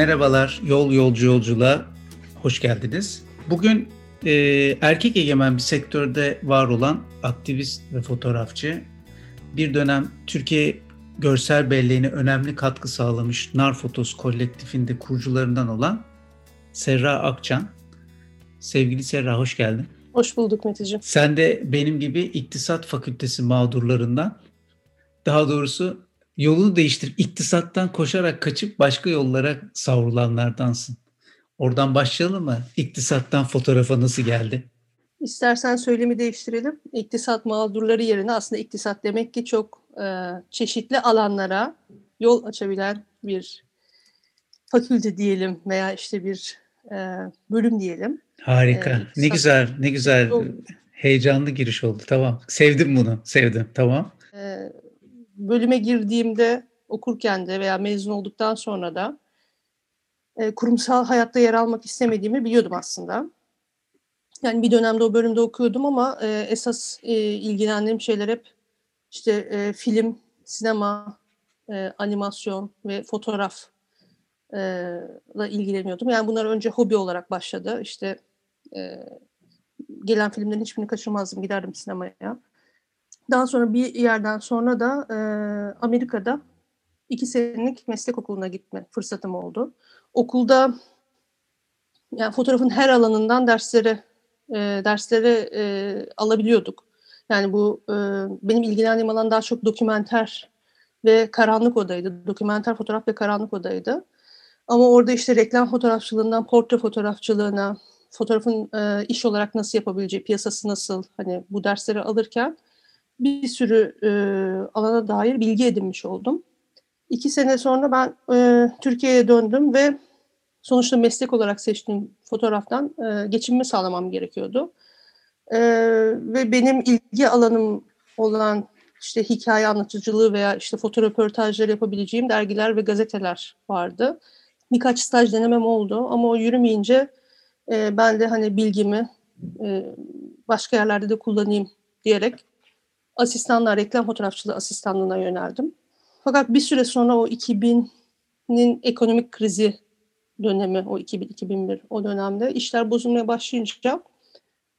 Merhabalar, Yol Yolcu Yolculuğa hoş geldiniz. Bugün e, erkek egemen bir sektörde var olan aktivist ve fotoğrafçı, bir dönem Türkiye görsel belleğine önemli katkı sağlamış Narfotos kolektifinde kurucularından olan Serra Akçan. Sevgili Serra hoş geldin. Hoş bulduk Meteciğim. Sen de benim gibi İktisat Fakültesi mağdurlarından, daha doğrusu yolunu değiştirip iktisattan koşarak kaçıp başka yollara savrulanlardansın. Oradan başlayalım mı? İktisattan fotoğrafa nasıl geldi? İstersen söylemi değiştirelim. İktisat mağdurları yerine aslında iktisat demek ki çok e, çeşitli alanlara yol açabilen bir fakülte diyelim veya işte bir e, bölüm diyelim. Harika. E, ne güzel, ne güzel. Çok, Heyecanlı giriş oldu. Tamam. Sevdim bunu. Sevdim. Tamam. E, bölüme girdiğimde okurken de veya mezun olduktan sonra da e, kurumsal hayatta yer almak istemediğimi biliyordum aslında. Yani bir dönemde o bölümde okuyordum ama e, esas e, ilgilendiğim şeyler hep işte e, film, sinema, e, animasyon ve fotoğraf ile ilgileniyordum. Yani bunlar önce hobi olarak başladı. İşte e, gelen filmlerin hiçbirini kaçırmazdım, giderdim sinemaya. Daha sonra bir yerden sonra da e, Amerika'da iki senelik meslek okuluna gitme fırsatım oldu. Okulda yani fotoğrafın her alanından dersleri e, dersleri e, alabiliyorduk. Yani bu e, benim ilgilendiğim alan daha çok dokümenter ve karanlık odaydı. Dokümenter fotoğraf ve karanlık odaydı. Ama orada işte reklam fotoğrafçılığından portre fotoğrafçılığına, fotoğrafın e, iş olarak nasıl yapabileceği, piyasası nasıl, hani bu dersleri alırken bir sürü e, alana dair bilgi edinmiş oldum. İki sene sonra ben e, Türkiye'ye döndüm ve sonuçta meslek olarak seçtiğim fotoğraftan e, geçinme sağlamam gerekiyordu. E, ve benim ilgi alanım olan işte hikaye anlatıcılığı veya işte fotoğraförtajlar yapabileceğim dergiler ve gazeteler vardı. Birkaç staj denemem oldu ama o yürümeyince e, ben de hani bilgimi e, başka yerlerde de kullanayım diyerek asistanlığa, reklam fotoğrafçılığı asistanlığına yöneldim. Fakat bir süre sonra o 2000'nin ekonomik krizi dönemi, o 2000-2001 o dönemde işler bozulmaya başlayınca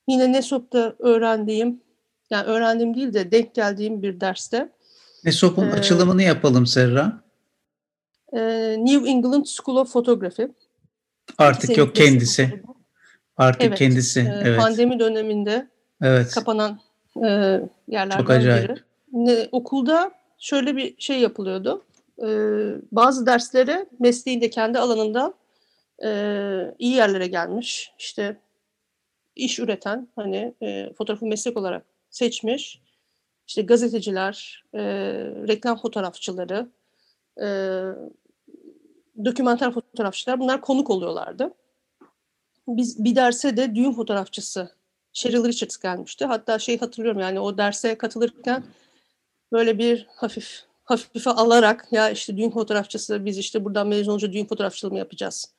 yine NESOP'ta öğrendiğim, yani öğrendiğim değil de denk geldiğim bir derste. NESOP'un e, açılımını yapalım Serra. E, New England School of Photography. Artık yok kendisi. Artık evet, kendisi. E, evet. Pandemi döneminde evet. kapanan e, yerlerden Çok acayip. biri. Ne, okulda şöyle bir şey yapılıyordu. E, bazı derslere mesleğinde kendi alanında e, iyi yerlere gelmiş. İşte iş üreten hani e, fotoğrafı meslek olarak seçmiş. İşte gazeteciler, e, reklam fotoğrafçıları, e, dokümenter fotoğrafçılar bunlar konuk oluyorlardı. Biz bir derse de düğün fotoğrafçısı Cheryl Richards gelmişti. Hatta şey hatırlıyorum yani o derse katılırken böyle bir hafif hafife alarak ya işte düğün fotoğrafçısı biz işte buradan mezun olunca düğün fotoğrafçılığı mı yapacağız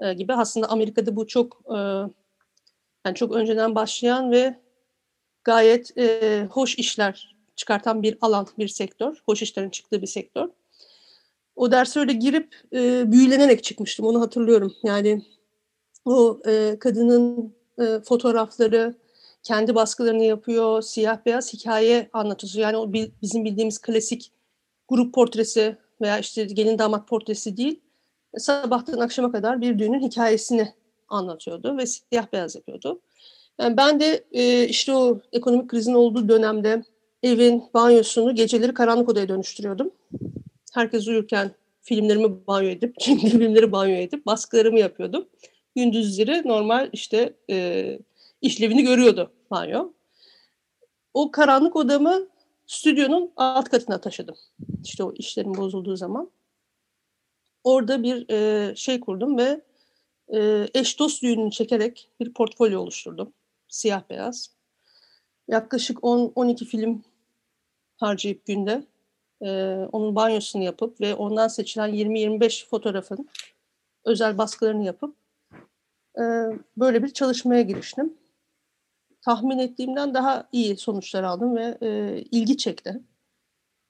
e, gibi. Aslında Amerika'da bu çok e, yani çok önceden başlayan ve gayet e, hoş işler çıkartan bir alan, bir sektör. Hoş işlerin çıktığı bir sektör. O derse öyle girip e, büyülenerek çıkmıştım. Onu hatırlıyorum. Yani o e, kadının e, fotoğrafları, kendi baskılarını yapıyor, siyah beyaz hikaye anlatıyor. Yani o bizim bildiğimiz klasik grup portresi veya işte gelin damat portresi değil. Sabahtan akşama kadar bir düğünün hikayesini anlatıyordu ve siyah beyaz yapıyordu. Yani ben de e, işte o ekonomik krizin olduğu dönemde evin banyosunu geceleri karanlık odaya dönüştürüyordum. Herkes uyurken filmlerimi banyo edip, kendi filmleri banyo edip baskılarımı yapıyordum gündüzleri normal işte e, işlevini görüyordu banyo. O karanlık odamı stüdyonun alt katına taşıdım. İşte o işlerin bozulduğu zaman. Orada bir e, şey kurdum ve e, eş dost düğününü çekerek bir portfolyo oluşturdum. Siyah beyaz. Yaklaşık 10-12 film harcayıp günde e, onun banyosunu yapıp ve ondan seçilen 20-25 fotoğrafın özel baskılarını yapıp böyle bir çalışmaya giriştim. Tahmin ettiğimden daha iyi sonuçlar aldım ve e, ilgi çekti.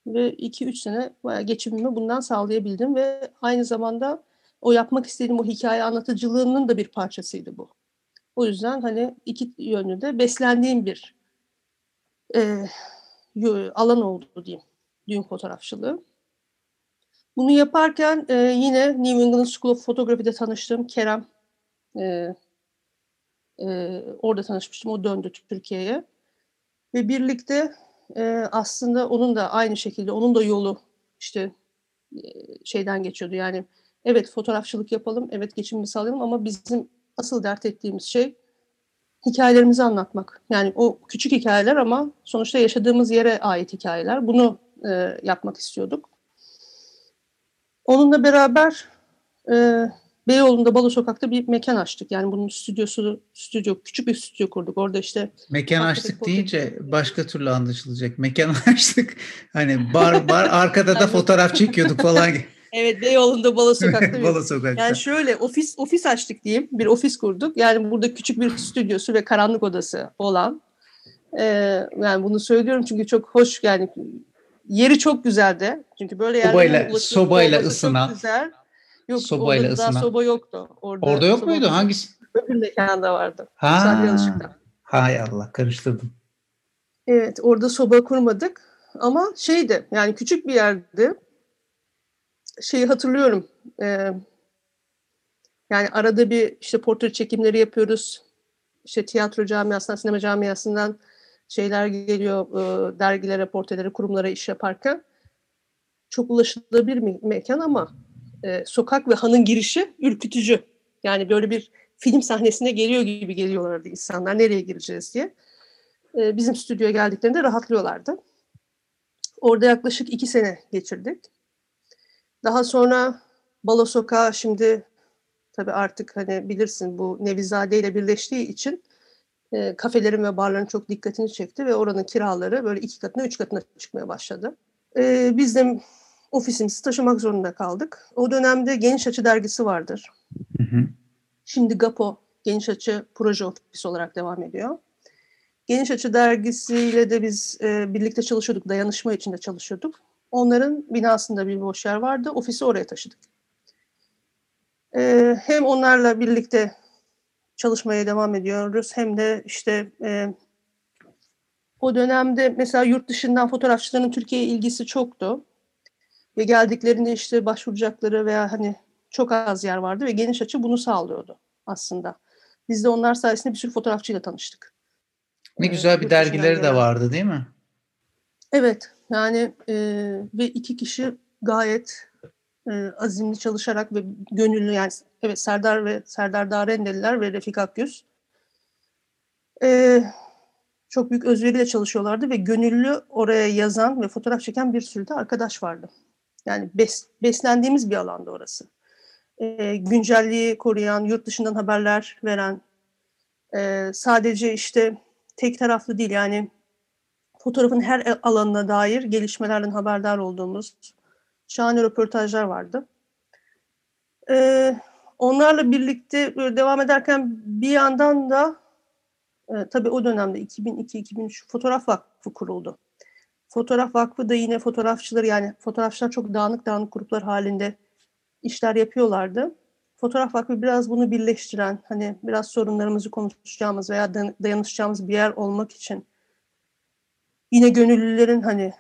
Ve 2-3 sene geçimimi bundan sağlayabildim ve aynı zamanda o yapmak istediğim o hikaye anlatıcılığının da bir parçasıydı bu. O yüzden hani iki yönlü de beslendiğim bir e, alan oldu diyeyim düğün fotoğrafçılığı. Bunu yaparken e, yine New England School of Photography'de tanıştığım Kerem e, e, orada tanışmıştım. O döndü Türkiye'ye. Ve birlikte e, aslında onun da aynı şekilde onun da yolu işte e, şeyden geçiyordu. Yani evet fotoğrafçılık yapalım, evet geçimimi sağlayalım ama bizim asıl dert ettiğimiz şey hikayelerimizi anlatmak. Yani o küçük hikayeler ama sonuçta yaşadığımız yere ait hikayeler. Bunu e, yapmak istiyorduk. Onunla beraber e, Beyoğlu'nda Balo Sokak'ta bir mekan açtık. Yani bunun stüdyosu, stüdyo, küçük bir stüdyo kurduk. Orada işte... Mekan açtık deyince başka türlü anlaşılacak. Mekan açtık. Hani bar bar arkada da fotoğraf çekiyorduk falan. evet Beyoğlu'nda Balo Sokak'ta. Balo Sokak'ta. Yani şöyle ofis ofis açtık diyeyim. Bir ofis kurduk. Yani burada küçük bir stüdyosu ve karanlık odası olan. Ee, yani bunu söylüyorum çünkü çok hoş yani yeri çok güzeldi. Çünkü böyle yerlere sobayla, sobayla ısınan. güzel. Yok, sobayla ısınan. Daha soba yoktu. Orada, Orada yok muydu? Yoktu. Hangisi? Öbür mekanda vardı. Ha. Hay Allah karıştırdım. Evet orada soba kurmadık. Ama şeydi yani küçük bir yerdi. Şeyi hatırlıyorum. E, yani arada bir işte portre çekimleri yapıyoruz. İşte tiyatro camiasından, sinema camiasından şeyler geliyor e, dergilere, portrelere, kurumlara iş yaparken. Çok ulaşılabilir bir mekan ama e, sokak ve hanın girişi ürkütücü. Yani böyle bir film sahnesine geliyor gibi geliyorlardı insanlar. Nereye gireceğiz diye. E, bizim stüdyoya geldiklerinde rahatlıyorlardı. Orada yaklaşık iki sene geçirdik. Daha sonra Balo Sokağı şimdi tabii artık hani bilirsin bu Nevizade ile birleştiği için e, kafelerin ve barların çok dikkatini çekti ve oranın kiraları böyle iki katına, üç katına çıkmaya başladı. E, biz de ofisimizi taşımak zorunda kaldık. O dönemde Geniş Açı dergisi vardır. Hı hı. Şimdi GAPO, Geniş Açı Proje Ofisi olarak devam ediyor. Geniş Açı dergisiyle de biz e, birlikte çalışıyorduk, dayanışma içinde çalışıyorduk. Onların binasında bir boş yer vardı, ofisi oraya taşıdık. E, hem onlarla birlikte çalışmaya devam ediyoruz. Hem de işte e, o dönemde mesela yurt dışından fotoğrafçıların Türkiye'ye ilgisi çoktu. Ve geldiklerinde işte başvuracakları veya hani çok az yer vardı ve geniş açı bunu sağlıyordu aslında. Biz de onlar sayesinde bir sürü fotoğrafçıyla tanıştık. Ne ee, güzel bir dergileri de vardı değil mi? Evet yani e, ve iki kişi gayet e, azimli çalışarak ve gönüllü yani evet Serdar ve Serdar Darendeliler ve Refik Akgüz e, çok büyük özveriyle çalışıyorlardı ve gönüllü oraya yazan ve fotoğraf çeken bir sürü de arkadaş vardı. Yani bes, beslendiğimiz bir alanda orası. E, güncelliği koruyan, yurt dışından haberler veren, e, sadece işte tek taraflı değil yani fotoğrafın her alanına dair gelişmelerden haberdar olduğumuz şahane röportajlar vardı. Ee, onlarla birlikte devam ederken bir yandan da e, tabii o dönemde 2002-2003 Fotoğraf Vakfı kuruldu. Fotoğraf Vakfı da yine fotoğrafçıları yani fotoğrafçılar çok dağınık dağınık gruplar halinde işler yapıyorlardı. Fotoğraf Vakfı biraz bunu birleştiren, hani biraz sorunlarımızı konuşacağımız veya dayanışacağımız bir yer olmak için yine gönüllülerin hani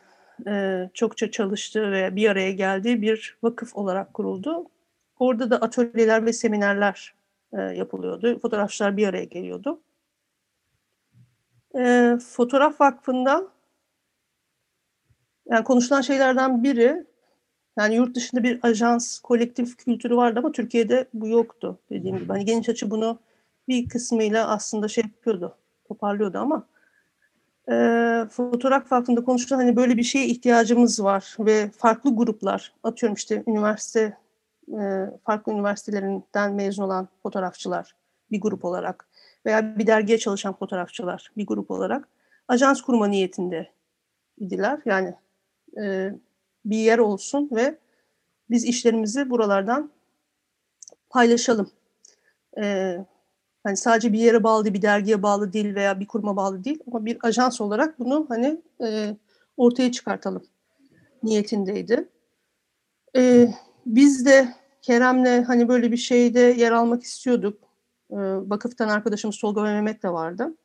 e, çokça çalıştığı ve bir araya geldiği bir vakıf olarak kuruldu. Orada da atölyeler ve seminerler e, yapılıyordu. Fotoğrafçılar bir araya geliyordu. E, Fotoğraf Vakfı'nda yani konuşulan şeylerden biri yani yurt dışında bir ajans, kolektif kültürü vardı ama Türkiye'de bu yoktu dediğim gibi. Hani geniş açı bunu bir kısmıyla aslında şey yapıyordu, toparlıyordu ama e, fotoğraf vakfında konuşulan hani böyle bir şeye ihtiyacımız var ve farklı gruplar, atıyorum işte üniversite, e, farklı üniversitelerinden mezun olan fotoğrafçılar bir grup olarak veya bir dergiye çalışan fotoğrafçılar bir grup olarak ajans kurma niyetinde idiler. Yani e, bir yer olsun ve biz işlerimizi buralardan paylaşalım. E, hani sadece bir yere bağlı değil, bir dergiye bağlı değil veya bir kuruma bağlı değil ama bir ajans olarak bunu hani e, ortaya çıkartalım niyetindeydi. E, biz de Kerem'le hani böyle bir şeyde yer almak istiyorduk. Ee, vakıftan arkadaşımız Tolga ve Mehmet de vardı.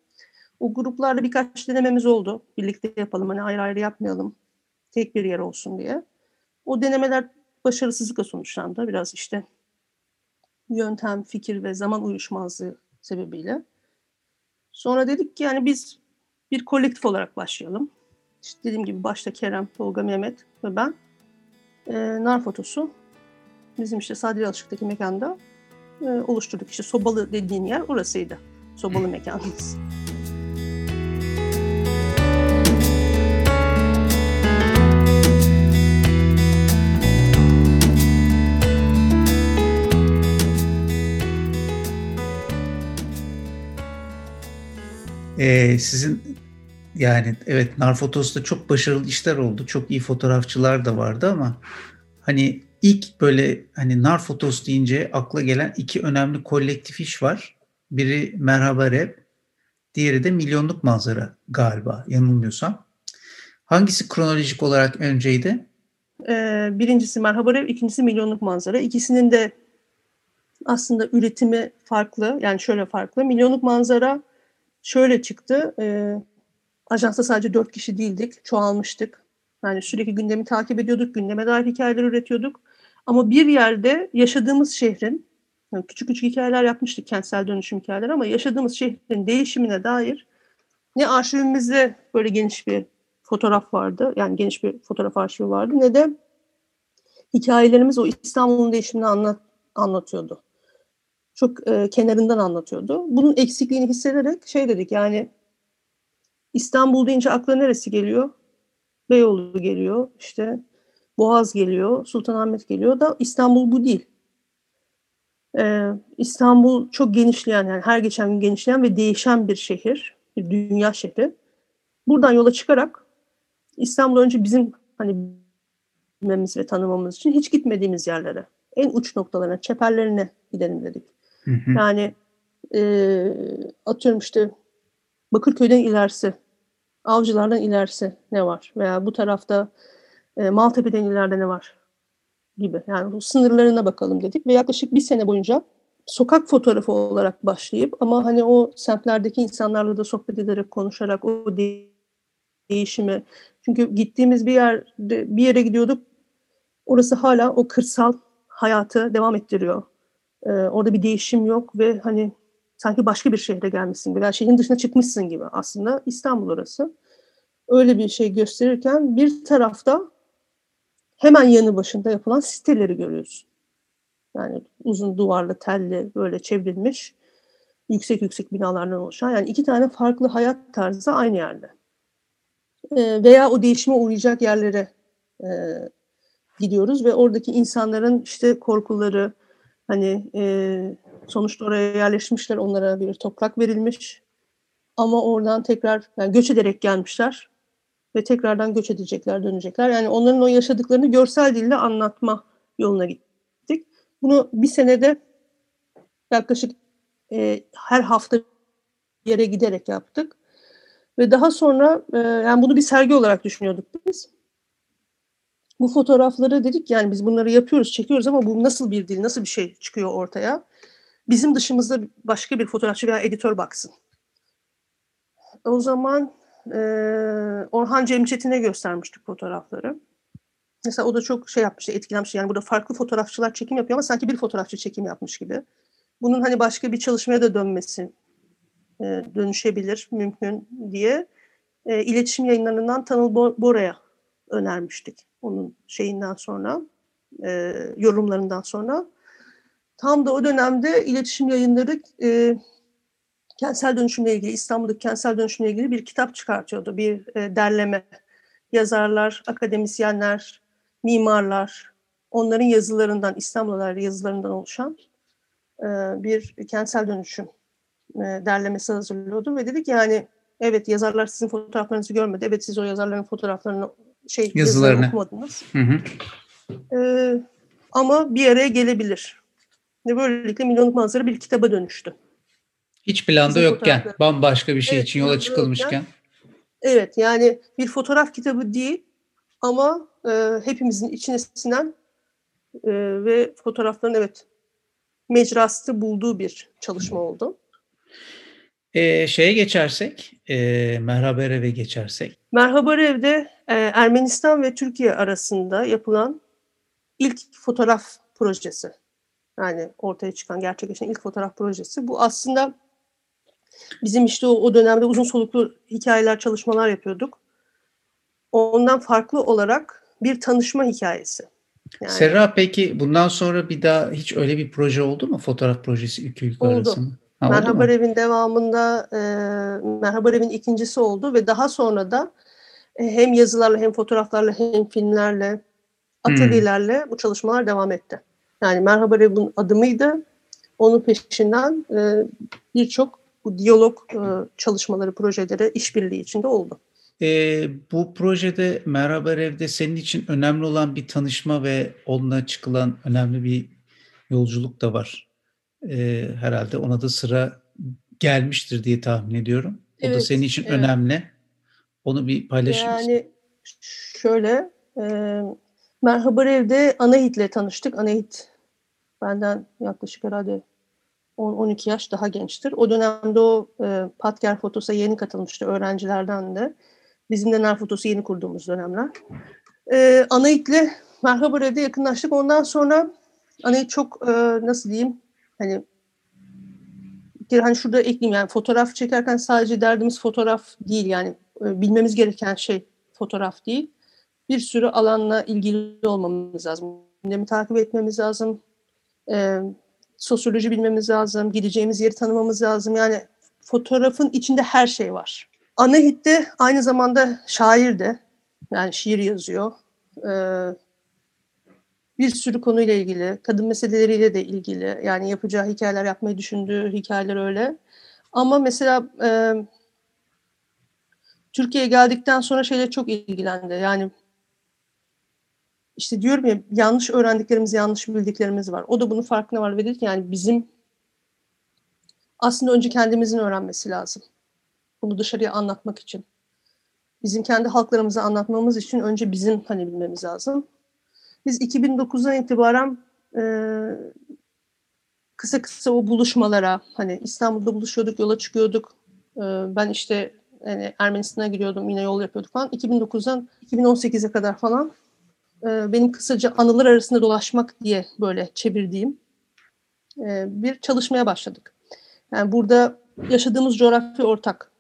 O gruplarla birkaç denememiz oldu. Birlikte yapalım hani ayrı ayrı yapmayalım. Tek bir yer olsun diye. O denemeler başarısızlıkla sonuçlandı. Biraz işte yöntem, fikir ve zaman uyuşmazlığı sebebiyle. Sonra dedik ki yani biz bir kolektif olarak başlayalım. İşte dediğim gibi başta Kerem, Tolga, Mehmet ve ben. E, nar fotosu bizim işte Sadri Alışık'taki mekanda e, oluşturduk. İşte sobalı dediğin yer orasıydı. Sobalı mekanımız. Ee, sizin yani evet Narfotos'ta çok başarılı işler oldu. Çok iyi fotoğrafçılar da vardı ama hani ilk böyle hani Narfotos deyince akla gelen iki önemli kolektif iş var. Biri Merhaba Rap, diğeri de Milyonluk Manzara galiba yanılmıyorsam. Hangisi kronolojik olarak önceydi? Ee, birincisi Merhaba Rap, ikincisi Milyonluk Manzara. İkisinin de aslında üretimi farklı. Yani şöyle farklı. Milyonluk Manzara şöyle çıktı. E, ajansta sadece dört kişi değildik. Çoğalmıştık. Yani sürekli gündemi takip ediyorduk. Gündeme dair hikayeler üretiyorduk. Ama bir yerde yaşadığımız şehrin, yani küçük küçük hikayeler yapmıştık, kentsel dönüşüm hikayeleri ama yaşadığımız şehrin değişimine dair ne arşivimizde böyle geniş bir fotoğraf vardı, yani geniş bir fotoğraf arşivi vardı ne de hikayelerimiz o İstanbul'un değişimini anlat, anlatıyordu. Çok e, kenarından anlatıyordu. Bunun eksikliğini hissederek şey dedik yani İstanbul deyince akla neresi geliyor? Beyoğlu geliyor, işte Boğaz geliyor, Sultanahmet geliyor da İstanbul bu değil. Ee, İstanbul çok genişleyen, yani her geçen gün genişleyen ve değişen bir şehir, bir dünya şehri. Buradan yola çıkarak İstanbul önce bizim hani bilmemiz ve tanımamız için hiç gitmediğimiz yerlere, en uç noktalarına, çeperlerine gidelim dedik. Hı. Yani e, atıyorum işte Bakırköy'den ilerisi, Avcılardan ilerisi ne var? Veya bu tarafta e, Maltepe'den ileride ne var? Gibi. Yani bu sınırlarına bakalım dedik ve yaklaşık bir sene boyunca sokak fotoğrafı olarak başlayıp ama hani o semtlerdeki insanlarla da sohbet ederek konuşarak o de- değişimi çünkü gittiğimiz bir yerde bir yere gidiyorduk orası hala o kırsal hayatı devam ettiriyor. Ee, orada bir değişim yok ve hani sanki başka bir şehre gelmişsin gibi veya şehrin dışına çıkmışsın gibi aslında İstanbul orası. Öyle bir şey gösterirken bir tarafta hemen yanı başında yapılan siteleri görüyorsun. Yani uzun duvarlı, telli böyle çevrilmiş yüksek yüksek binalardan oluşan yani iki tane farklı hayat tarzı aynı yerde. E, veya o değişime uğrayacak yerlere e, gidiyoruz ve oradaki insanların işte korkuları hani e, sonuçta oraya yerleşmişler onlara bir toprak verilmiş ama oradan tekrar yani göç ederek gelmişler ve tekrardan göç edecekler, dönecekler. Yani onların o yaşadıklarını görsel dille anlatma yoluna gittik. Bunu bir senede yaklaşık e, her hafta yere giderek yaptık. Ve daha sonra e, yani bunu bir sergi olarak düşünüyorduk biz. Bu fotoğrafları dedik yani biz bunları yapıyoruz, çekiyoruz ama bu nasıl bir dil, nasıl bir şey çıkıyor ortaya? Bizim dışımızda başka bir fotoğrafçı veya editör baksın. O zaman e, Orhan Cemçetin'e göstermiştik fotoğrafları. Mesela o da çok şey yapmıştı, etkilenmişti. Yani burada farklı fotoğrafçılar çekim yapıyor ama sanki bir fotoğrafçı çekim yapmış gibi. Bunun hani başka bir çalışmaya da dönmesi e, dönüşebilir, mümkün diye e, iletişim yayınlarından Tanıl Bora'ya önermiştik. Onun şeyinden sonra, e, yorumlarından sonra. Tam da o dönemde iletişim yayınları e, kentsel dönüşümle ilgili, İstanbul'daki kentsel dönüşümle ilgili bir kitap çıkartıyordu, bir e, derleme. Yazarlar, akademisyenler, mimarlar, onların yazılarından, İstanbul'lar yazılarından oluşan e, bir kentsel dönüşüm e, derlemesi hazırlıyordu ve dedik yani evet yazarlar sizin fotoğraflarınızı görmedi, evet siz o yazarların fotoğraflarını şey yazılarını okumadınız. Hı hı. E, ama bir araya gelebilir. Ve böylelikle Milyonluk Manzara bir kitaba dönüştü. Hiç planda Bizim yokken, bambaşka bir şey evet, için yola çıkılmışken. Yokken, evet, yani bir fotoğraf kitabı değil ama e, hepimizin içine sinen e, ve fotoğrafların evet mecrası bulduğu bir çalışma oldu. E, şeye geçersek, e, Merhaba Ev'e geçersek. Merhaba Ev'de e, Ermenistan ve Türkiye arasında yapılan ilk fotoğraf projesi. Yani ortaya çıkan, gerçekleşen ilk fotoğraf projesi. Bu aslında bizim işte o, o dönemde uzun soluklu hikayeler, çalışmalar yapıyorduk. Ondan farklı olarak bir tanışma hikayesi. Yani, Serra peki bundan sonra bir daha hiç öyle bir proje oldu mu? Fotoğraf projesi iki ülke oldu. arasında. Ha, Merhaba Rev'in devamında e, Merhaba Rev'in ikincisi oldu ve daha sonra da e, hem yazılarla hem fotoğraflarla hem filmlerle atölyelerle hmm. bu çalışmalar devam etti. Yani Merhaba Rev'in adımıydı. Onun peşinden e, birçok bu diyalog e, çalışmaları, projeleri işbirliği içinde oldu. E, bu projede Merhaba Rev'de senin için önemli olan bir tanışma ve onunla çıkılan önemli bir yolculuk da var. E, herhalde ona da sıra gelmiştir diye tahmin ediyorum. O evet, da senin için evet. önemli. Onu bir paylaşır mısın? Yani şöyle, e, Merhaba Rev'de Anahit'le tanıştık. Anahit benden yaklaşık herhalde 10-12 yaş daha gençtir. O dönemde o e, Patker Fotos'a yeni katılmıştı öğrencilerden de. Bizim de Ner Fotosu yeni kurduğumuz dönemler. E, Anahit'le Merhaba Rev'de yakınlaştık. Ondan sonra Anahit çok e, nasıl diyeyim hani hani şurada ekleyeyim yani fotoğraf çekerken sadece derdimiz fotoğraf değil yani e, bilmemiz gereken şey fotoğraf değil. Bir sürü alanla ilgili olmamız lazım. Gündemi takip etmemiz lazım. E, sosyoloji bilmemiz lazım. Gideceğimiz yeri tanımamız lazım. Yani fotoğrafın içinde her şey var. Anahit de aynı zamanda şair de. Yani şiir yazıyor. Ee, bir sürü konuyla ilgili, kadın meseleleriyle de ilgili. Yani yapacağı hikayeler, yapmayı düşündüğü hikayeler öyle. Ama mesela e, Türkiye'ye geldikten sonra şeyle çok ilgilendi. Yani işte diyorum ya yanlış öğrendiklerimiz, yanlış bildiklerimiz var. O da bunun farkına var ve dedi ki yani bizim aslında önce kendimizin öğrenmesi lazım. Bunu dışarıya anlatmak için. Bizim kendi halklarımıza anlatmamız için önce bizim hani bilmemiz lazım. Biz 2009'dan itibaren e, kısa kısa o buluşmalara hani İstanbul'da buluşuyorduk, yola çıkıyorduk. E, ben işte yani Ermenistan'a gidiyordum, yine yol yapıyorduk falan. 2009'dan 2018'e kadar falan e, benim kısaca anılar arasında dolaşmak diye böyle çevirdiğim e, bir çalışmaya başladık. Yani burada yaşadığımız coğrafya ortak.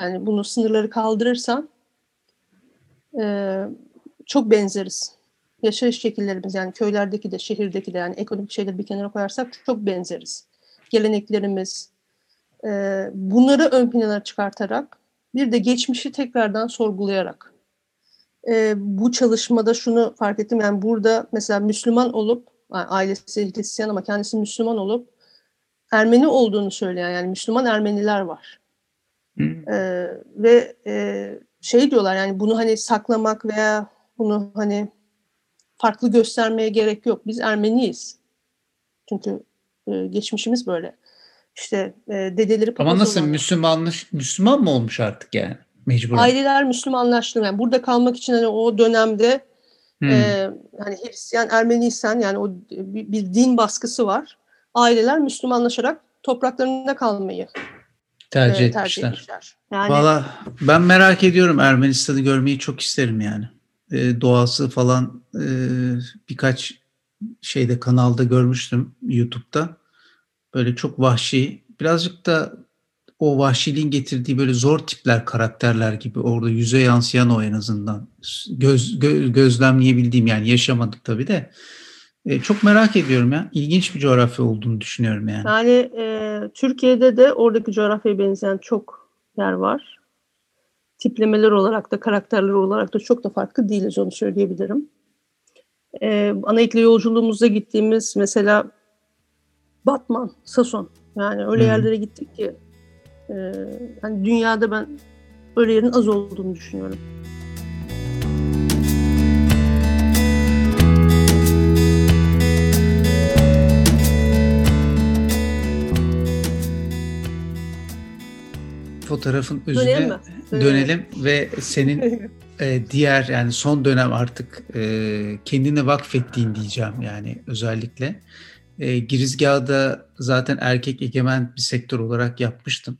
Yani bunu sınırları kaldırırsan e, çok benzeriz yaşayış şekillerimiz yani köylerdeki de şehirdeki de yani ekonomik şeyleri bir kenara koyarsak çok benzeriz. Geleneklerimiz e, bunları ön plana çıkartarak bir de geçmişi tekrardan sorgulayarak e, bu çalışmada şunu fark ettim yani burada mesela Müslüman olup ailesi Hristiyan ama kendisi Müslüman olup Ermeni olduğunu söyleyen yani Müslüman Ermeniler var. Hmm. E, ve e, şey diyorlar yani bunu hani saklamak veya bunu hani farklı göstermeye gerek yok. Biz Ermeniyiz. Çünkü e, geçmişimiz böyle. İşte e, dedeleri Ama nasıl Müslüman Müslüman mı olmuş artık yani? Mecburen. Aileler Müslümanlaştı. Yani burada kalmak için hani o dönemde hmm. e, hani Hristiyan Ermeniysen yani o bir, bir din baskısı var. Aileler Müslümanlaşarak topraklarında kalmayı tercih, e, etmişler. tercih etmişler. Yani, Valla ben merak ediyorum Ermenistan'ı görmeyi çok isterim yani e, doğası falan e, birkaç şeyde kanalda görmüştüm YouTube'da. Böyle çok vahşi, birazcık da o vahşiliğin getirdiği böyle zor tipler, karakterler gibi orada yüze yansıyan o en azından. Göz, gö, gözlemleyebildiğim yani yaşamadık tabii de. E, çok merak ediyorum ya. İlginç bir coğrafya olduğunu düşünüyorum yani. Yani e, Türkiye'de de oradaki coğrafyaya benzeyen çok yer var tiplemeler olarak da karakterler olarak da çok da farklı değiliz onu söyleyebilirim. Ee, ana ikili yolculuğumuzda gittiğimiz mesela Batman, Sason yani öyle hmm. yerlere gittik ki e, yani dünyada ben öyle yerin az olduğunu düşünüyorum. Fotoğrafın özüne dönelim, dönelim ve senin e, diğer yani son dönem artık e, kendine vakfettiğin diyeceğim yani özellikle. E, girizgahda zaten erkek egemen bir sektör olarak yapmıştım.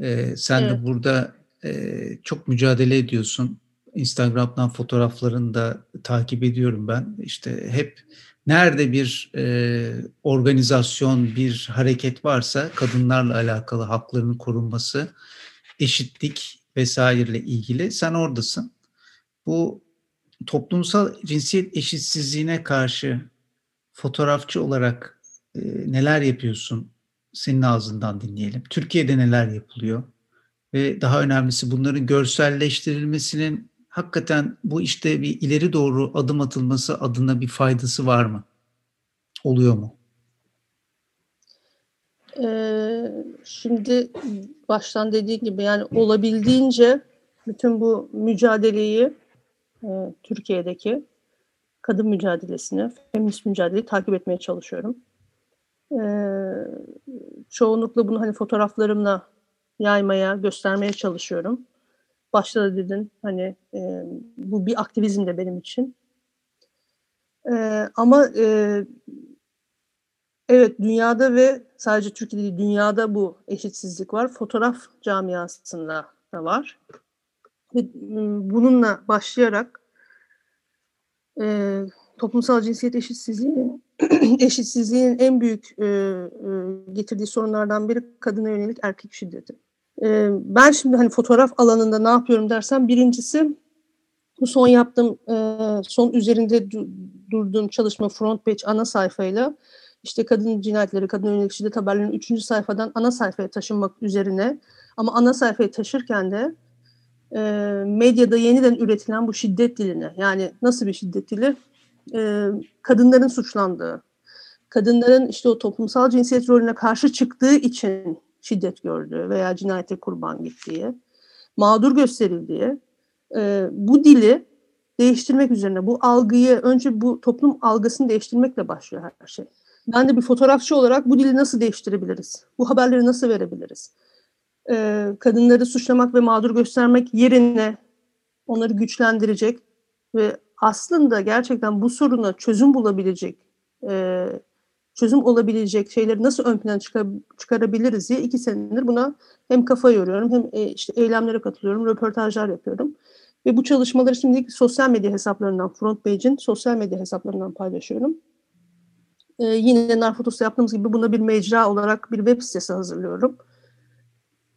E, sen evet. de burada e, çok mücadele ediyorsun. Instagram'dan fotoğraflarını da takip ediyorum ben. İşte hep nerede bir e, organizasyon, bir hareket varsa kadınlarla alakalı haklarının korunması, eşitlik vesaireyle ilgili sen oradasın. Bu toplumsal cinsiyet eşitsizliğine karşı fotoğrafçı olarak e, neler yapıyorsun? Senin ağzından dinleyelim. Türkiye'de neler yapılıyor? Ve daha önemlisi bunların görselleştirilmesinin hakikaten bu işte bir ileri doğru adım atılması adına bir faydası var mı? Oluyor mu? Ee, şimdi baştan dediği gibi yani olabildiğince bütün bu mücadeleyi e, Türkiye'deki kadın mücadelesini, feminist mücadeleyi takip etmeye çalışıyorum. E, çoğunlukla bunu hani fotoğraflarımla yaymaya, göstermeye çalışıyorum. Başta da dedin hani e, bu bir aktivizm de benim için. E, ama e, evet dünyada ve sadece Türkiye'de değil dünyada bu eşitsizlik var. Fotoğraf camiasında da var. Ve bununla başlayarak e, toplumsal cinsiyet eşitsizliğinin eşitsizliğin en büyük e, e, getirdiği sorunlardan biri kadına yönelik erkek şiddeti. E, ben şimdi hani fotoğraf alanında ne yapıyorum dersem birincisi bu son yaptığım e, son üzerinde du, durduğum çalışma front page ana sayfayla işte kadın cinayetleri, kadın yönelik şiddet haberlerinin üçüncü sayfadan ana sayfaya taşınmak üzerine ama ana sayfaya taşırken de e, medyada yeniden üretilen bu şiddet diline yani nasıl bir şiddet dili? E, kadınların suçlandığı, kadınların işte o toplumsal cinsiyet rolüne karşı çıktığı için şiddet gördüğü veya cinayete kurban gittiği, mağdur gösterildiği e, bu dili değiştirmek üzerine bu algıyı önce bu toplum algısını değiştirmekle başlıyor her şey. Ben de bir fotoğrafçı olarak bu dili nasıl değiştirebiliriz? Bu haberleri nasıl verebiliriz? e, kadınları suçlamak ve mağdur göstermek yerine onları güçlendirecek ve aslında gerçekten bu soruna çözüm bulabilecek, e, çözüm olabilecek şeyleri nasıl ön plana çıkar, çıkarabiliriz diye iki senedir buna hem kafa yoruyorum hem e, işte eylemlere katılıyorum, röportajlar yapıyorum. Ve bu çalışmaları şimdilik sosyal medya hesaplarından, Front Page'in sosyal medya hesaplarından paylaşıyorum. Ee, yine Narfotos'ta yaptığımız gibi buna bir mecra olarak bir web sitesi hazırlıyorum.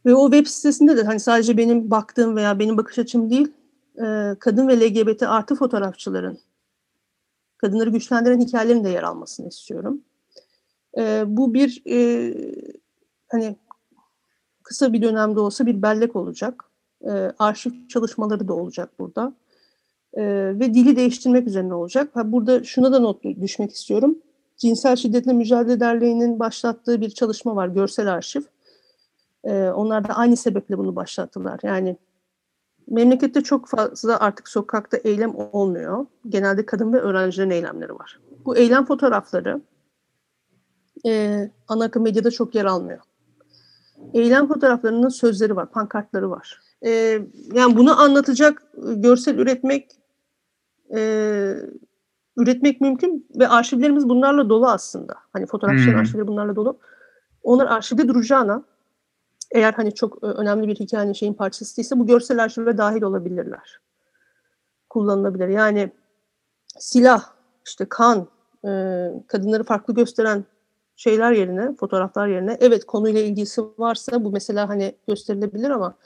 Ve o web sitesinde de hani sadece benim baktığım veya benim bakış açım değil, e, kadın ve LGBT artı fotoğrafçıların kadınları güçlendiren hikayelerin de yer almasını istiyorum. E, bu bir e, hani kısa bir dönemde olsa bir bellek olacak. E, arşiv çalışmaları da olacak burada. E, ve dili değiştirmek üzerine olacak. Ha, burada şuna da not düşmek istiyorum. Cinsel Şiddetle Mücadele Derneği'nin başlattığı bir çalışma var, görsel arşiv. E, onlar da aynı sebeple bunu başlattılar. Yani memlekette çok fazla artık sokakta eylem olmuyor. Genelde kadın ve öğrencilerin eylemleri var. Bu eylem fotoğrafları e, ana akım medyada çok yer almıyor. Eylem fotoğraflarının sözleri var, pankartları var. E, yani bunu anlatacak görsel üretmek e, üretmek mümkün ve arşivlerimiz bunlarla dolu aslında. Hani fotoğrafçıların hmm. arşivleri bunlarla dolu. Onlar arşivde duracağına eğer hani çok e, önemli bir hikayenin şeyin parçası değilse bu görsel arşive dahil olabilirler. Kullanılabilir. Yani silah, işte kan, e, kadınları farklı gösteren şeyler yerine, fotoğraflar yerine evet konuyla ilgisi varsa bu mesela hani gösterilebilir ama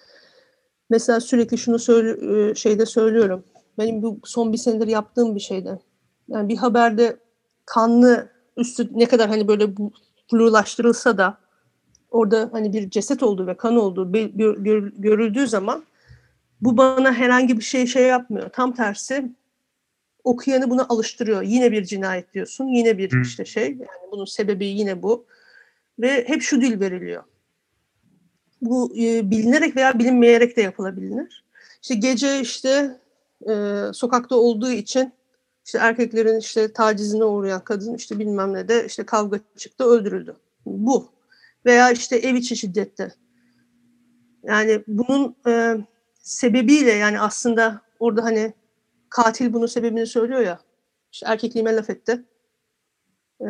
mesela sürekli şunu söyle, e, şeyde söylüyorum. Benim bu son bir senedir yaptığım bir şeyde. Yani bir haberde kanlı üstü ne kadar hani böyle bu flulaştırılsa da orada hani bir ceset olduğu ve kan olduğu görüldüğü zaman bu bana herhangi bir şey şey yapmıyor. Tam tersi okuyanı buna alıştırıyor. Yine bir cinayet diyorsun. Yine bir Hı. işte şey. Yani bunun sebebi yine bu. Ve hep şu dil veriliyor. Bu e, bilinerek veya bilinmeyerek de yapılabilir. İşte gece işte e, sokakta olduğu için işte erkeklerin işte tacizine uğrayan kadın işte bilmem ne de işte kavga çıktı öldürüldü. Bu veya işte ev içi şiddette. Yani bunun e, sebebiyle yani aslında orada hani katil bunun sebebini söylüyor ya. İşte erkekliğime laf etti. Ee,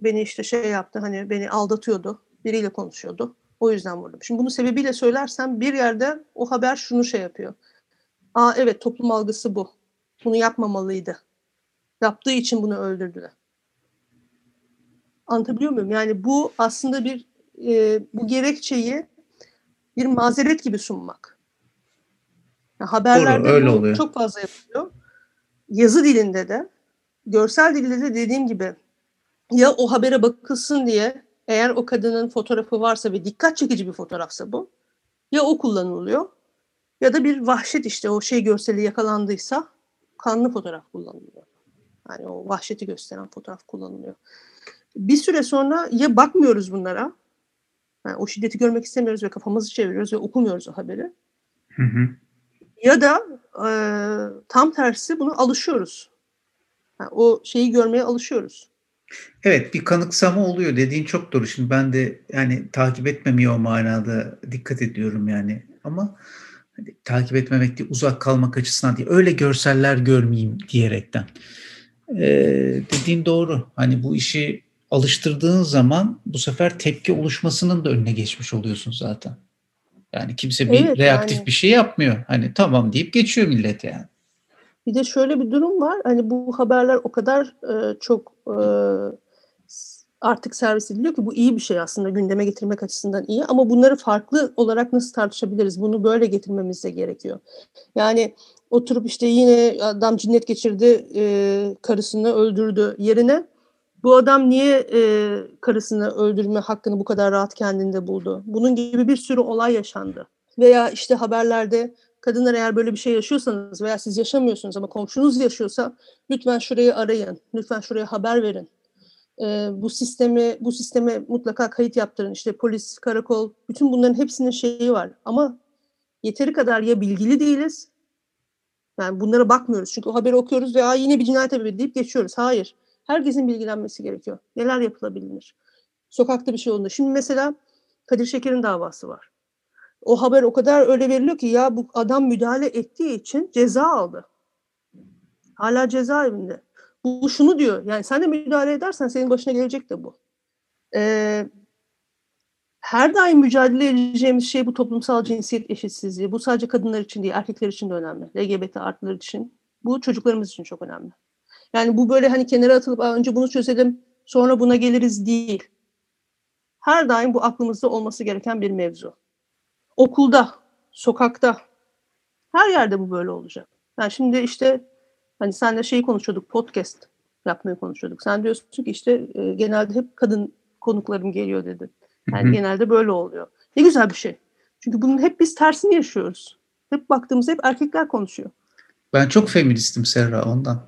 beni işte şey yaptı hani beni aldatıyordu. Biriyle konuşuyordu. O yüzden vurdum. Şimdi bunu sebebiyle söylersem bir yerde o haber şunu şey yapıyor. Aa evet toplum algısı bu. Bunu yapmamalıydı. Yaptığı için bunu öldürdüler. Anlatabiliyor muyum? Yani bu aslında bir e, bu gerekçeyi bir mazeret gibi sunmak. Yani haberlerde Doğru, öyle oluyor. çok fazla yapılıyor. Yazı dilinde de, görsel dilde de dediğim gibi ya o habere bakılsın diye eğer o kadının fotoğrafı varsa ve dikkat çekici bir fotoğrafsa bu ya o kullanılıyor ya da bir vahşet işte o şey görseli yakalandıysa kanlı fotoğraf kullanılıyor. Yani o vahşeti gösteren fotoğraf kullanılıyor. Bir süre sonra ya bakmıyoruz bunlara, yani o şiddeti görmek istemiyoruz ve kafamızı çeviriyoruz ve okumuyoruz o haberi. Hı hı. Ya da e, tam tersi bunu alışıyoruz. Yani o şeyi görmeye alışıyoruz. Evet bir kanıksama oluyor dediğin çok doğru. Şimdi ben de yani takip etmemeye o manada dikkat ediyorum yani. Ama hani, takip etmemek değil uzak kalmak açısından değil. Öyle görseller görmeyeyim diyerekten. Ee, dediğin doğru. Hani bu işi alıştırdığın zaman bu sefer tepki oluşmasının da önüne geçmiş oluyorsun zaten. Yani kimse bir Evet, reaktif yani. bir şey yapmıyor. Hani tamam deyip geçiyor millet yani. Bir de şöyle bir durum var. Hani bu haberler o kadar e, çok e, artık servis ediliyor ki bu iyi bir şey aslında gündeme getirmek açısından iyi. Ama bunları farklı olarak nasıl tartışabiliriz? Bunu böyle getirmemiz de gerekiyor. Yani oturup işte yine adam cinnet geçirdi, e, karısını öldürdü yerine bu adam niye e, karısını öldürme hakkını bu kadar rahat kendinde buldu? Bunun gibi bir sürü olay yaşandı. Veya işte haberlerde kadınlar eğer böyle bir şey yaşıyorsanız veya siz yaşamıyorsunuz ama komşunuz yaşıyorsa lütfen şurayı arayın, lütfen şuraya haber verin. Ee, bu sistemi bu sisteme mutlaka kayıt yaptırın. İşte polis, karakol, bütün bunların hepsinin şeyi var. Ama yeteri kadar ya bilgili değiliz, yani bunlara bakmıyoruz. Çünkü o haberi okuyoruz ve Aa, yine bir cinayet haberi deyip geçiyoruz. Hayır. Herkesin bilgilenmesi gerekiyor. Neler yapılabilir? Sokakta bir şey olduğunda. Şimdi mesela Kadir Şeker'in davası var o haber o kadar öyle veriliyor ki ya bu adam müdahale ettiği için ceza aldı. Hala cezaevinde. Bu şunu diyor. Yani sen de müdahale edersen senin başına gelecek de bu. Ee, her daim mücadele edeceğimiz şey bu toplumsal cinsiyet eşitsizliği. Bu sadece kadınlar için değil, erkekler için de önemli. LGBT artılar için. Bu çocuklarımız için çok önemli. Yani bu böyle hani kenara atılıp "Aa, önce bunu çözelim, sonra buna geliriz değil. Her daim bu aklımızda olması gereken bir mevzu okulda, sokakta, her yerde bu böyle olacak. Yani şimdi işte hani senle şeyi konuşuyorduk, podcast yapmayı konuşuyorduk. Sen diyorsun ki işte e, genelde hep kadın konuklarım geliyor dedi. Yani genelde böyle oluyor. Ne güzel bir şey. Çünkü bunun hep biz tersini yaşıyoruz. Hep baktığımızda hep erkekler konuşuyor. Ben çok feministim Serra ondan.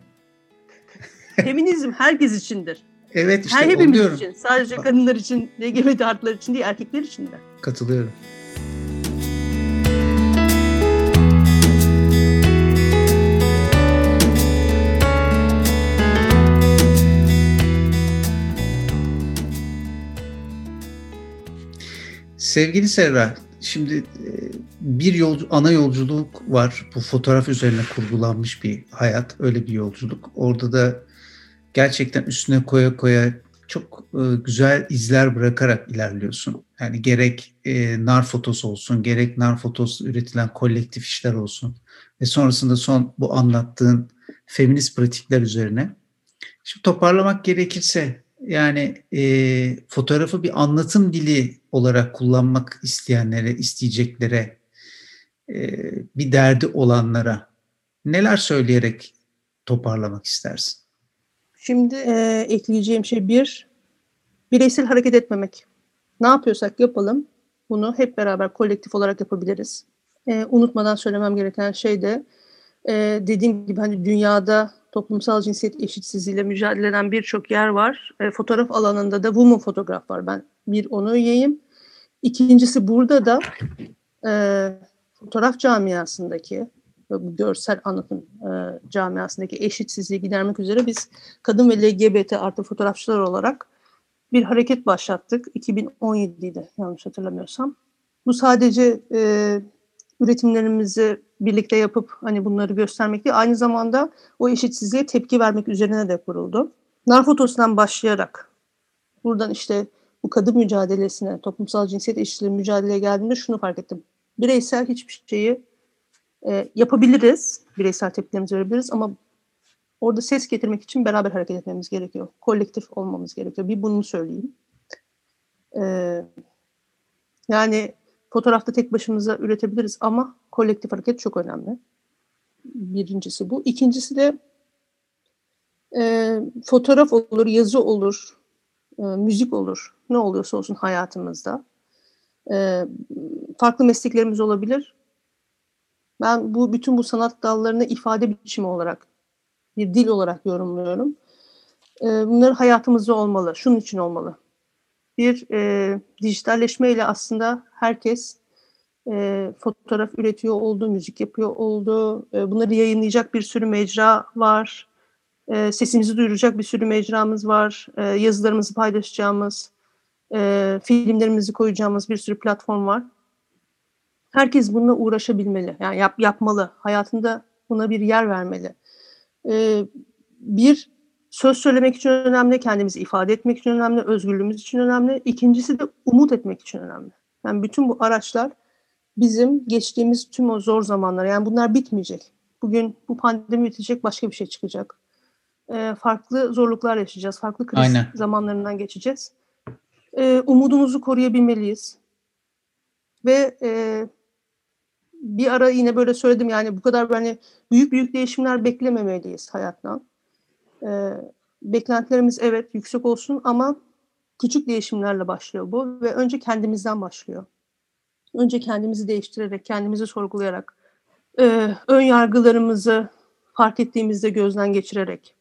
Feminizm herkes içindir. Evet işte Her hepimiz diyorum. için. Sadece kadınlar için, LGBT artılar için değil, erkekler için de. Katılıyorum. Sevgili Serra, şimdi e, bir yolcu, ana yolculuk var. Bu fotoğraf üzerine kurgulanmış bir hayat, öyle bir yolculuk. Orada da gerçekten üstüne koya koya çok e, güzel izler bırakarak ilerliyorsun. Yani gerek e, nar fotosu olsun, gerek nar fotosu üretilen kolektif işler olsun ve sonrasında son bu anlattığın feminist pratikler üzerine. Şimdi toparlamak gerekirse yani e, fotoğrafı bir anlatım dili olarak kullanmak isteyenlere, isteyeceklere, e, bir derdi olanlara neler söyleyerek toparlamak istersin? Şimdi e, ekleyeceğim şey bir, bireysel hareket etmemek. Ne yapıyorsak yapalım, bunu hep beraber kolektif olarak yapabiliriz. E, unutmadan söylemem gereken şey de, e, dediğim gibi hani dünyada toplumsal cinsiyet eşitsizliğiyle mücadele eden birçok yer var. E, fotoğraf alanında da woman fotoğraf var. Ben bir onu öveyim. İkincisi burada da e, fotoğraf camiasındaki ve bu görsel anlatım e, camiasındaki eşitsizliği gidermek üzere biz kadın ve LGBT artı fotoğrafçılar olarak bir hareket başlattık. 2017'ydi yanlış hatırlamıyorsam. Bu sadece e, üretimlerimizi birlikte yapıp hani bunları göstermek değil, aynı zamanda o eşitsizliğe tepki vermek üzerine de kuruldu. Nar fotosundan başlayarak buradan işte bu kadın mücadelesine, toplumsal cinsiyet eşitliği mücadeleye geldiğimde şunu fark ettim. Bireysel hiçbir şeyi e, yapabiliriz, bireysel tepkilerimizi verebiliriz ama orada ses getirmek için beraber hareket etmemiz gerekiyor. Kolektif olmamız gerekiyor. Bir bunu söyleyeyim. Ee, yani fotoğrafta tek başımıza üretebiliriz ama kolektif hareket çok önemli. Birincisi bu. İkincisi de e, fotoğraf olur, yazı olur, e, müzik olur. Ne oluyorsa olsun hayatımızda. E, farklı mesleklerimiz olabilir. Ben bu bütün bu sanat dallarını ifade biçimi olarak, bir dil olarak yorumluyorum. E, bunlar hayatımızda olmalı. Şunun için olmalı bir e, dijitalleşmeyle aslında herkes e, fotoğraf üretiyor oldu, müzik yapıyor oldu. E, bunları yayınlayacak bir sürü mecra var. E, sesimizi duyuracak bir sürü mecramız var. E, yazılarımızı paylaşacağımız, e, filmlerimizi koyacağımız bir sürü platform var. Herkes bununla uğraşabilmeli. Yani yap, yapmalı. Hayatında buna bir yer vermeli. E, bir söz söylemek için önemli, kendimizi ifade etmek için önemli, özgürlüğümüz için önemli. İkincisi de umut etmek için önemli. Yani bütün bu araçlar bizim geçtiğimiz tüm o zor zamanlar, yani bunlar bitmeyecek. Bugün bu pandemi bitecek, başka bir şey çıkacak. Ee, farklı zorluklar yaşayacağız, farklı kriz Aynen. zamanlarından geçeceğiz. Ee, umudumuzu koruyabilmeliyiz. Ve e, bir ara yine böyle söyledim yani bu kadar hani büyük büyük değişimler beklememeliyiz hayattan. E, beklentilerimiz evet yüksek olsun ama küçük değişimlerle başlıyor bu ve önce kendimizden başlıyor. Önce kendimizi değiştirerek, kendimizi sorgulayarak, e, ön yargılarımızı fark ettiğimizde gözden geçirerek,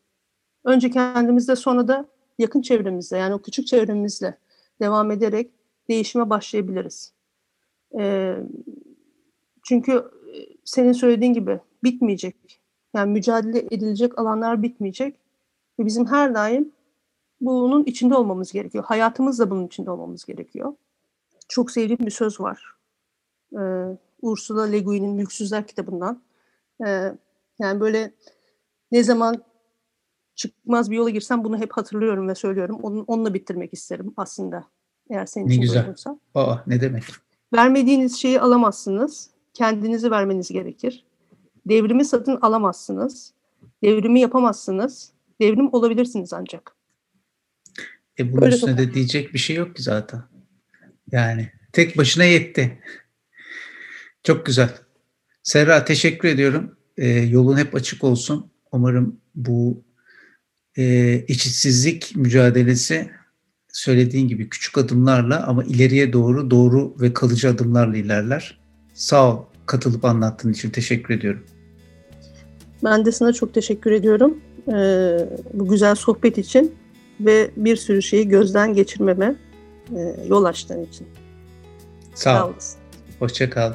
önce kendimizde sonra da yakın çevremizde yani o küçük çevremizle devam ederek değişime başlayabiliriz. E, çünkü senin söylediğin gibi bitmeyecek. Yani mücadele edilecek alanlar bitmeyecek. Ve bizim her daim bunun içinde olmamız gerekiyor. Hayatımızda bunun içinde olmamız gerekiyor. Çok sevdiğim bir söz var. Ee, Ursula Le Guin'in Mülksüzler kitabından. Ee, yani böyle ne zaman çıkmaz bir yola girsem bunu hep hatırlıyorum ve söylüyorum. Onun, onunla bitirmek isterim aslında. Eğer senin ne için güzel. Olursa. Aa, ne demek? Vermediğiniz şeyi alamazsınız. Kendinizi vermeniz gerekir. Devrimi satın alamazsınız. Devrimi yapamazsınız devrim olabilirsiniz ancak. E bunun Öyle üstüne de diyecek bir şey yok ki zaten. Yani tek başına yetti. Çok güzel. Serra teşekkür ediyorum. E, yolun hep açık olsun. Umarım bu e, eşitsizlik mücadelesi söylediğin gibi küçük adımlarla ama ileriye doğru doğru ve kalıcı adımlarla ilerler. Sağ ol katılıp anlattığın için teşekkür ediyorum. Ben de sana çok teşekkür ediyorum e, bu güzel sohbet için ve bir sürü şeyi gözden geçirmeme e, yol açtığın için. Sağ, Sağ olasın. Hoşça kal.